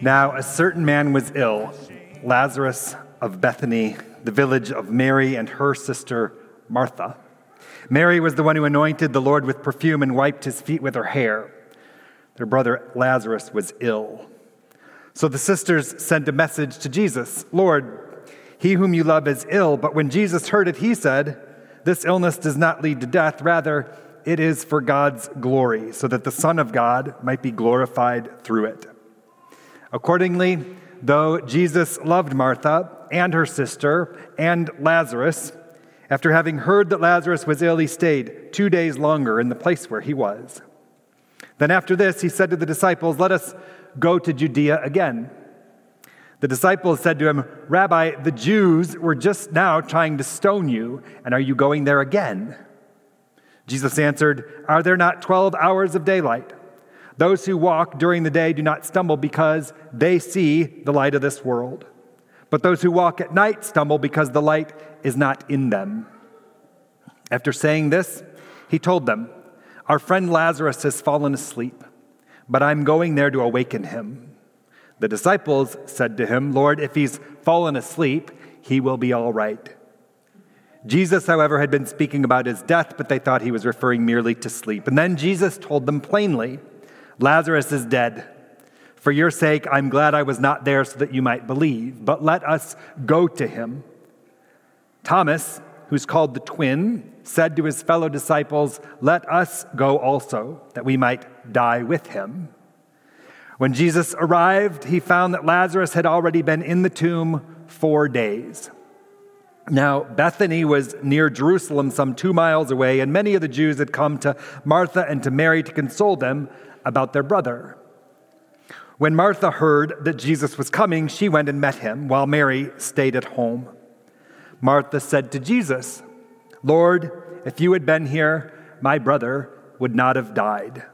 Now, a certain man was ill, Lazarus of Bethany, the village of Mary and her sister Martha. Mary was the one who anointed the Lord with perfume and wiped his feet with her hair. Their brother Lazarus was ill. So the sisters sent a message to Jesus Lord, he whom you love is ill. But when Jesus heard it, he said, This illness does not lead to death. Rather, it is for God's glory, so that the Son of God might be glorified through it. Accordingly, though Jesus loved Martha and her sister and Lazarus, after having heard that Lazarus was ill, he stayed two days longer in the place where he was. Then after this, he said to the disciples, Let us go to Judea again. The disciples said to him, Rabbi, the Jews were just now trying to stone you, and are you going there again? Jesus answered, Are there not 12 hours of daylight? Those who walk during the day do not stumble because they see the light of this world. But those who walk at night stumble because the light is not in them. After saying this, he told them, Our friend Lazarus has fallen asleep, but I'm going there to awaken him. The disciples said to him, Lord, if he's fallen asleep, he will be all right. Jesus, however, had been speaking about his death, but they thought he was referring merely to sleep. And then Jesus told them plainly, Lazarus is dead. For your sake, I'm glad I was not there so that you might believe, but let us go to him. Thomas, who's called the twin, said to his fellow disciples, Let us go also, that we might die with him. When Jesus arrived, he found that Lazarus had already been in the tomb four days. Now, Bethany was near Jerusalem, some two miles away, and many of the Jews had come to Martha and to Mary to console them about their brother. When Martha heard that Jesus was coming, she went and met him, while Mary stayed at home. Martha said to Jesus, Lord, if you had been here, my brother would not have died.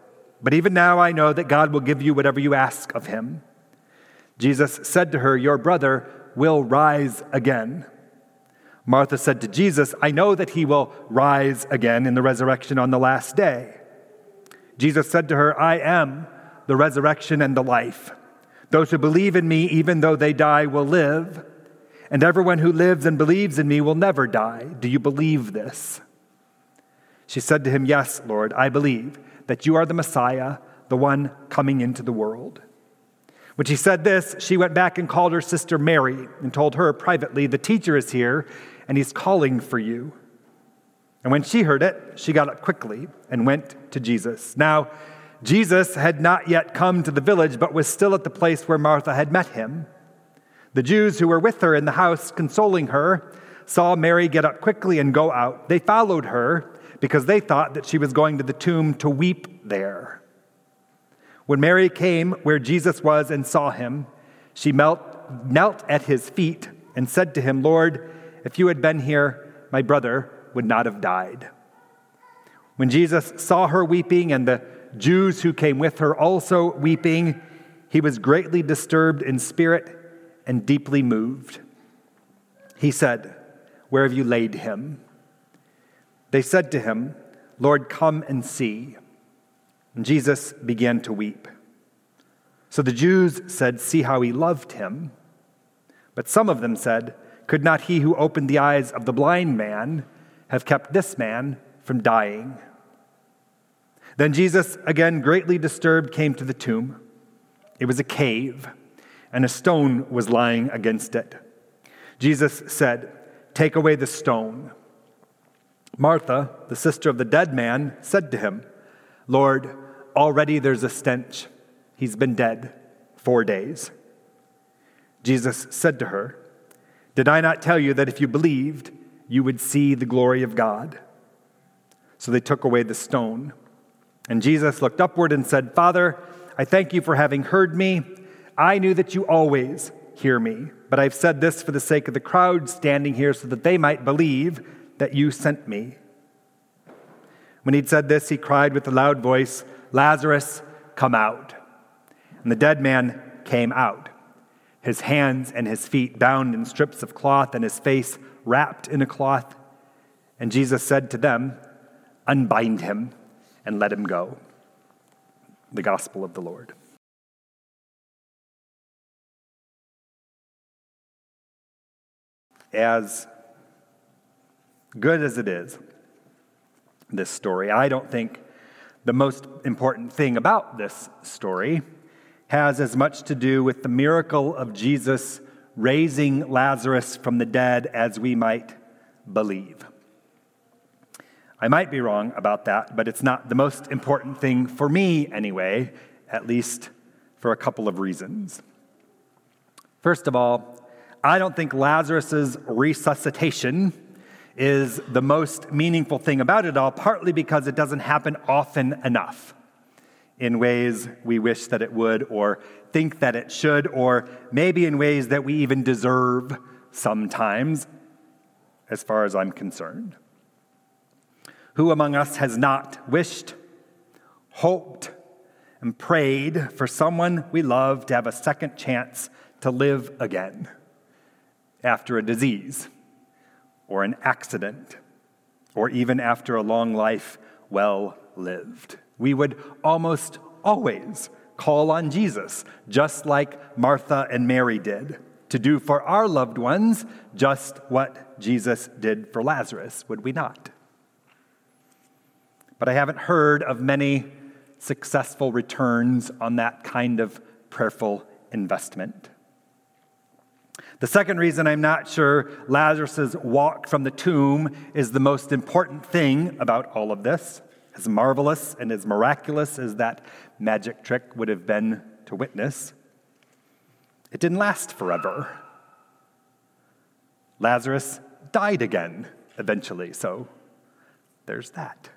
But even now I know that God will give you whatever you ask of him. Jesus said to her, Your brother will rise again. Martha said to Jesus, I know that he will rise again in the resurrection on the last day. Jesus said to her, I am the resurrection and the life. Those who believe in me, even though they die, will live, and everyone who lives and believes in me will never die. Do you believe this? She said to him, Yes, Lord, I believe that you are the Messiah, the one coming into the world. When she said this, she went back and called her sister Mary and told her privately, The teacher is here, and he's calling for you. And when she heard it, she got up quickly and went to Jesus. Now, Jesus had not yet come to the village, but was still at the place where Martha had met him. The Jews who were with her in the house, consoling her, saw Mary get up quickly and go out. They followed her because they thought that she was going to the tomb to weep there. When Mary came where Jesus was and saw him, she knelt, knelt at his feet and said to him, Lord, if you had been here, my brother would not have died. When Jesus saw her weeping and the Jews who came with her also weeping, he was greatly disturbed in spirit and deeply moved. He said, Where have you laid him? They said to him, Lord, come and see. And Jesus began to weep. So the Jews said, See how he loved him. But some of them said, Could not he who opened the eyes of the blind man have kept this man from dying. Then Jesus, again greatly disturbed, came to the tomb. It was a cave, and a stone was lying against it. Jesus said, Take away the stone. Martha, the sister of the dead man, said to him, Lord, already there's a stench. He's been dead four days. Jesus said to her, Did I not tell you that if you believed, you would see the glory of God. So they took away the stone. And Jesus looked upward and said, Father, I thank you for having heard me. I knew that you always hear me, but I've said this for the sake of the crowd standing here so that they might believe that you sent me. When he'd said this, he cried with a loud voice, Lazarus, come out. And the dead man came out, his hands and his feet bound in strips of cloth, and his face wrapped in a cloth. And Jesus said to them, Unbind him and let him go. The Gospel of the Lord. As good as it is, this story, I don't think the most important thing about this story has as much to do with the miracle of Jesus raising Lazarus from the dead as we might believe. I might be wrong about that, but it's not the most important thing for me anyway, at least for a couple of reasons. First of all, I don't think Lazarus's resuscitation is the most meaningful thing about it all, partly because it doesn't happen often enough in ways we wish that it would, or think that it should, or maybe in ways that we even deserve sometimes, as far as I'm concerned. Who among us has not wished, hoped, and prayed for someone we love to have a second chance to live again after a disease or an accident or even after a long life well lived? We would almost always call on Jesus, just like Martha and Mary did, to do for our loved ones just what Jesus did for Lazarus, would we not? But I haven't heard of many successful returns on that kind of prayerful investment. The second reason I'm not sure Lazarus' walk from the tomb is the most important thing about all of this as marvelous and as miraculous as that magic trick would have been to witness, it didn't last forever. Lazarus died again eventually, so there's that.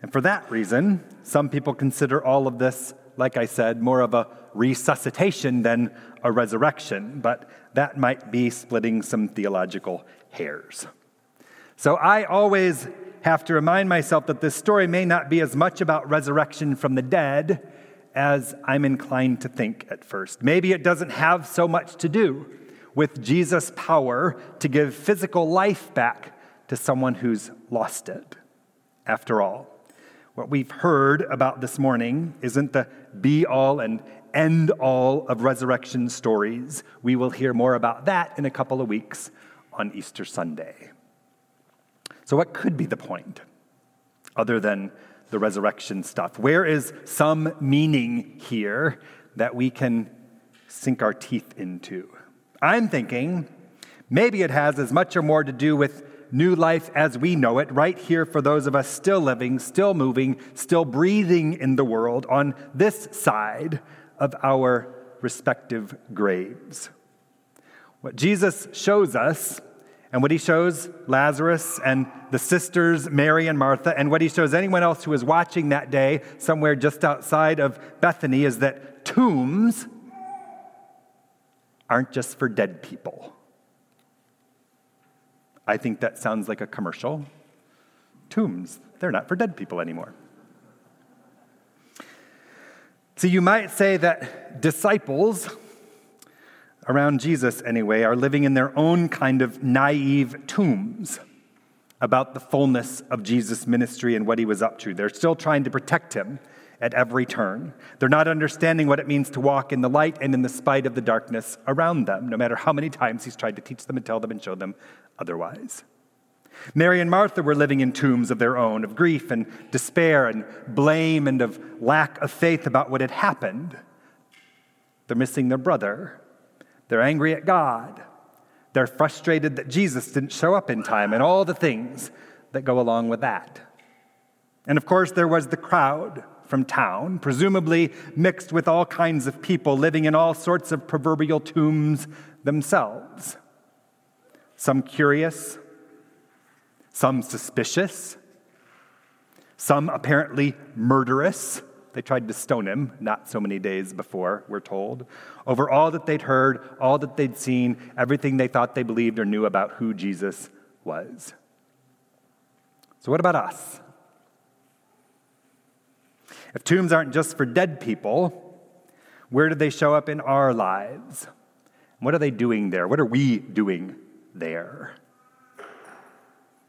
And for that reason, some people consider all of this, like I said, more of a resuscitation than a resurrection, but that might be splitting some theological hairs. So I always have to remind myself that this story may not be as much about resurrection from the dead as I'm inclined to think at first. Maybe it doesn't have so much to do with Jesus' power to give physical life back to someone who's lost it. After all, what we've heard about this morning isn't the be all and end all of resurrection stories. We will hear more about that in a couple of weeks on Easter Sunday. So, what could be the point other than the resurrection stuff? Where is some meaning here that we can sink our teeth into? I'm thinking maybe it has as much or more to do with new life as we know it, right here for those of us still living, still moving, still breathing in the world on this side of our respective graves. What Jesus shows us and what he shows Lazarus and the sisters, Mary and Martha, and what he shows anyone else who is watching that day somewhere just outside of Bethany is that tombs aren't just for dead people. I think that sounds like a commercial. Tombs, they're not for dead people anymore. So you might say that disciples around Jesus anyway, are living in their own kind of naive tombs about the fullness of Jesus' ministry and what he was up to. They're still trying to protect him at every turn. They're not understanding what it means to walk in the light and in the spite of the darkness around them, no matter how many times he's tried to teach them and tell them and show them otherwise. Mary and Martha were living in tombs of their own, of grief and despair and blame and of lack of faith about what had happened. They're missing their brother. They're angry at God. They're frustrated that Jesus didn't show up in time and all the things that go along with that. And of course, there was the crowd from town, presumably mixed with all kinds of people living in all sorts of proverbial tombs themselves. Some curious, some suspicious, some apparently murderous they tried to stone him not so many days before, we're told, over all that they'd heard, all that they'd seen, everything they thought they believed or knew about who Jesus was. So, what about us? If tombs aren't just for dead people, where do they show up in our lives? What are they doing there? What are we doing there.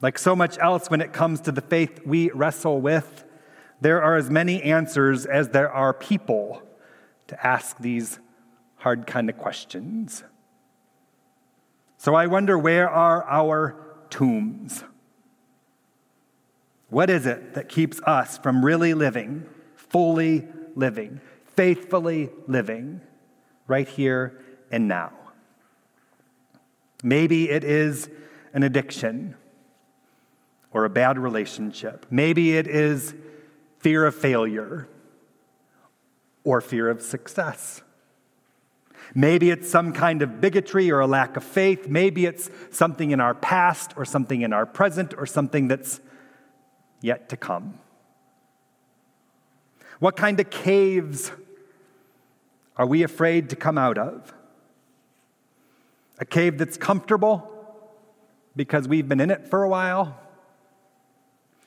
Like so much else when it comes to the faith we wrestle with, there are as many answers as there are people to ask these hard kind of questions. So I wonder where are our tombs? What is it that keeps us from really living, fully living, faithfully living, right here and now? Maybe it is an addiction or a bad relationship. Maybe it is fear of failure or fear of success. Maybe it's some kind of bigotry or a lack of faith. Maybe it's something in our past or something in our present or something that's yet to come. What kind of caves are we afraid to come out of? A cave that's comfortable because we've been in it for a while?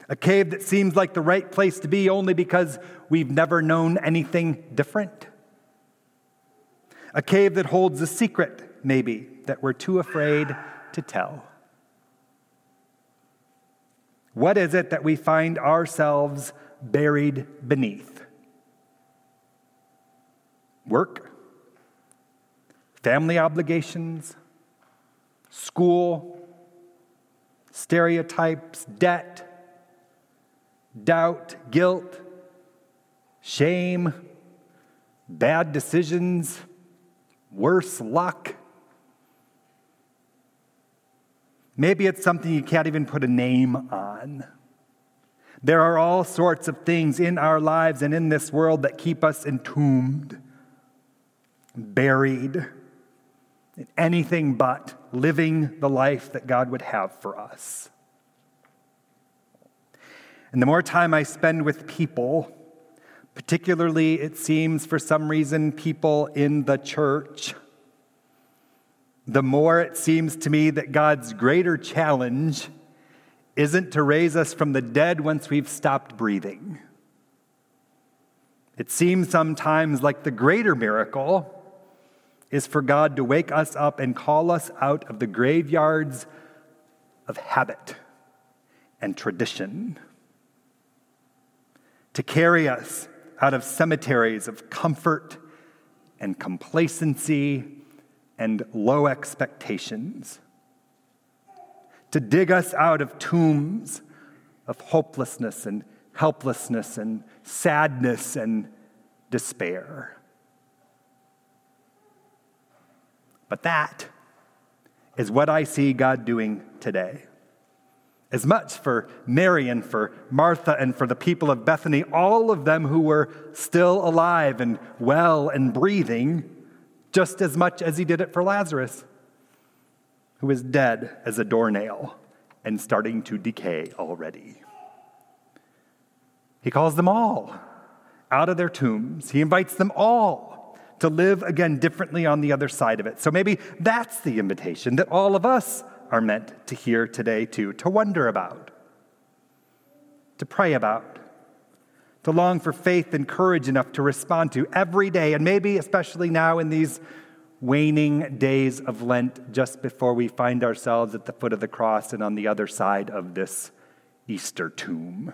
A cave that seems like the right place to be only because we've never known anything different? A cave that holds a secret, maybe, that we're too afraid to tell. What is it that we find ourselves buried beneath? Work, family obligations, school, stereotypes, debt, doubt, guilt, shame, bad decisions, worse luck. Maybe it's something you can't even put a name on. There are all sorts of things in our lives and in this world that keep us entombed, buried, in anything but living the life that God would have for us. And the more time I spend with people, particularly, it seems, for some reason, people in the church, the more it seems to me that God's greater challenge isn't to raise us from the dead once we've stopped breathing. It seems sometimes like the greater miracle is for God to wake us up and call us out of the graveyards of habit and tradition to carry us out of cemeteries of comfort and complacency and low expectations, to dig us out of tombs of hopelessness and helplessness and sadness and despair. But that is what I see God doing today. As much for Mary and for Martha and for the people of Bethany, all of them who were still alive and well and breathing, just as much as he did it for Lazarus, who was dead as a doornail and starting to decay already. He calls them all out of their tombs, he invites them all to live again differently on the other side of it. So maybe that's the invitation that all of us are meant to hear today, too, to wonder about, to pray about, to long for faith and courage enough to respond to every day, and maybe especially now in these waning days of Lent, just before we find ourselves at the foot of the cross and on the other side of this Easter tomb.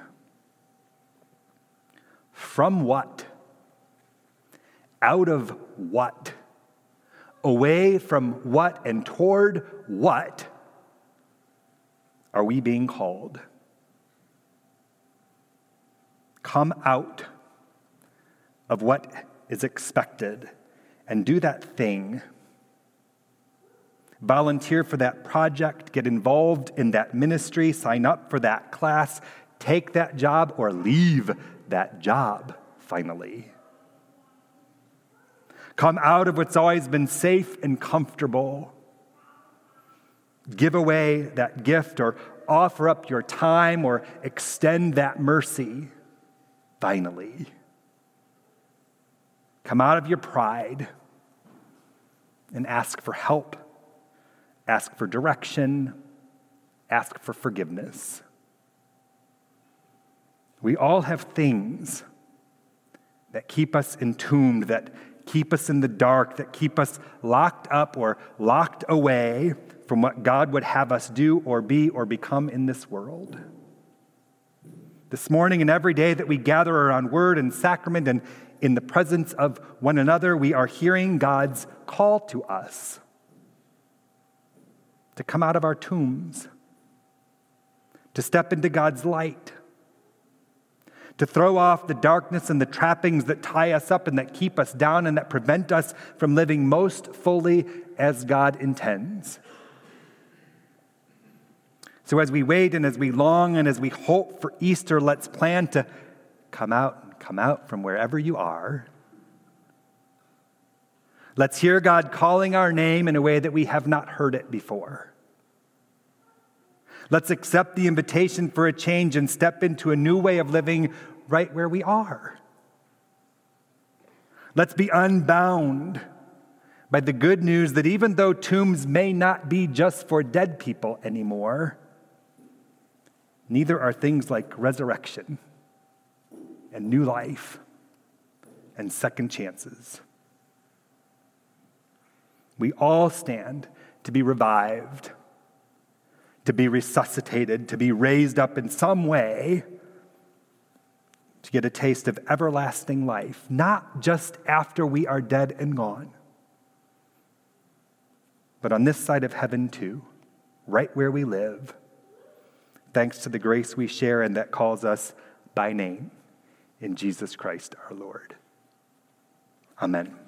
From what? Out of what? Away from what and toward what are we being called? Come out of what is expected and do that thing. Volunteer for that project, get involved in that ministry, sign up for that class, take that job, or leave that job finally. Come out of what's always been safe and comfortable give away that gift or offer up your time or extend that mercy, finally. Come out of your pride and ask for help, ask for direction, ask for forgiveness. We all have things that keep us entombed, that keep us in the dark, that keep us locked up or locked away from what God would have us do or be or become in this world. This morning and every day that we gather around word and sacrament and in the presence of one another, we are hearing God's call to us to come out of our tombs, to step into God's light, to throw off the darkness and the trappings that tie us up and that keep us down and that prevent us from living most fully as God intends. So, as we wait and as we long and as we hope for Easter, let's plan to come out, and come out from wherever you are. Let's hear God calling our name in a way that we have not heard it before. Let's accept the invitation for a change and step into a new way of living right where we are. Let's be unbound by the good news that even though tombs may not be just for dead people anymore, neither are things like resurrection and new life and second chances. We all stand to be revived, to be resuscitated, to be raised up in some way, to get a taste of everlasting life, not just after we are dead and gone, but on this side of heaven too, right where we live thanks to the grace we share and that calls us by name in Jesus Christ our Lord. Amen.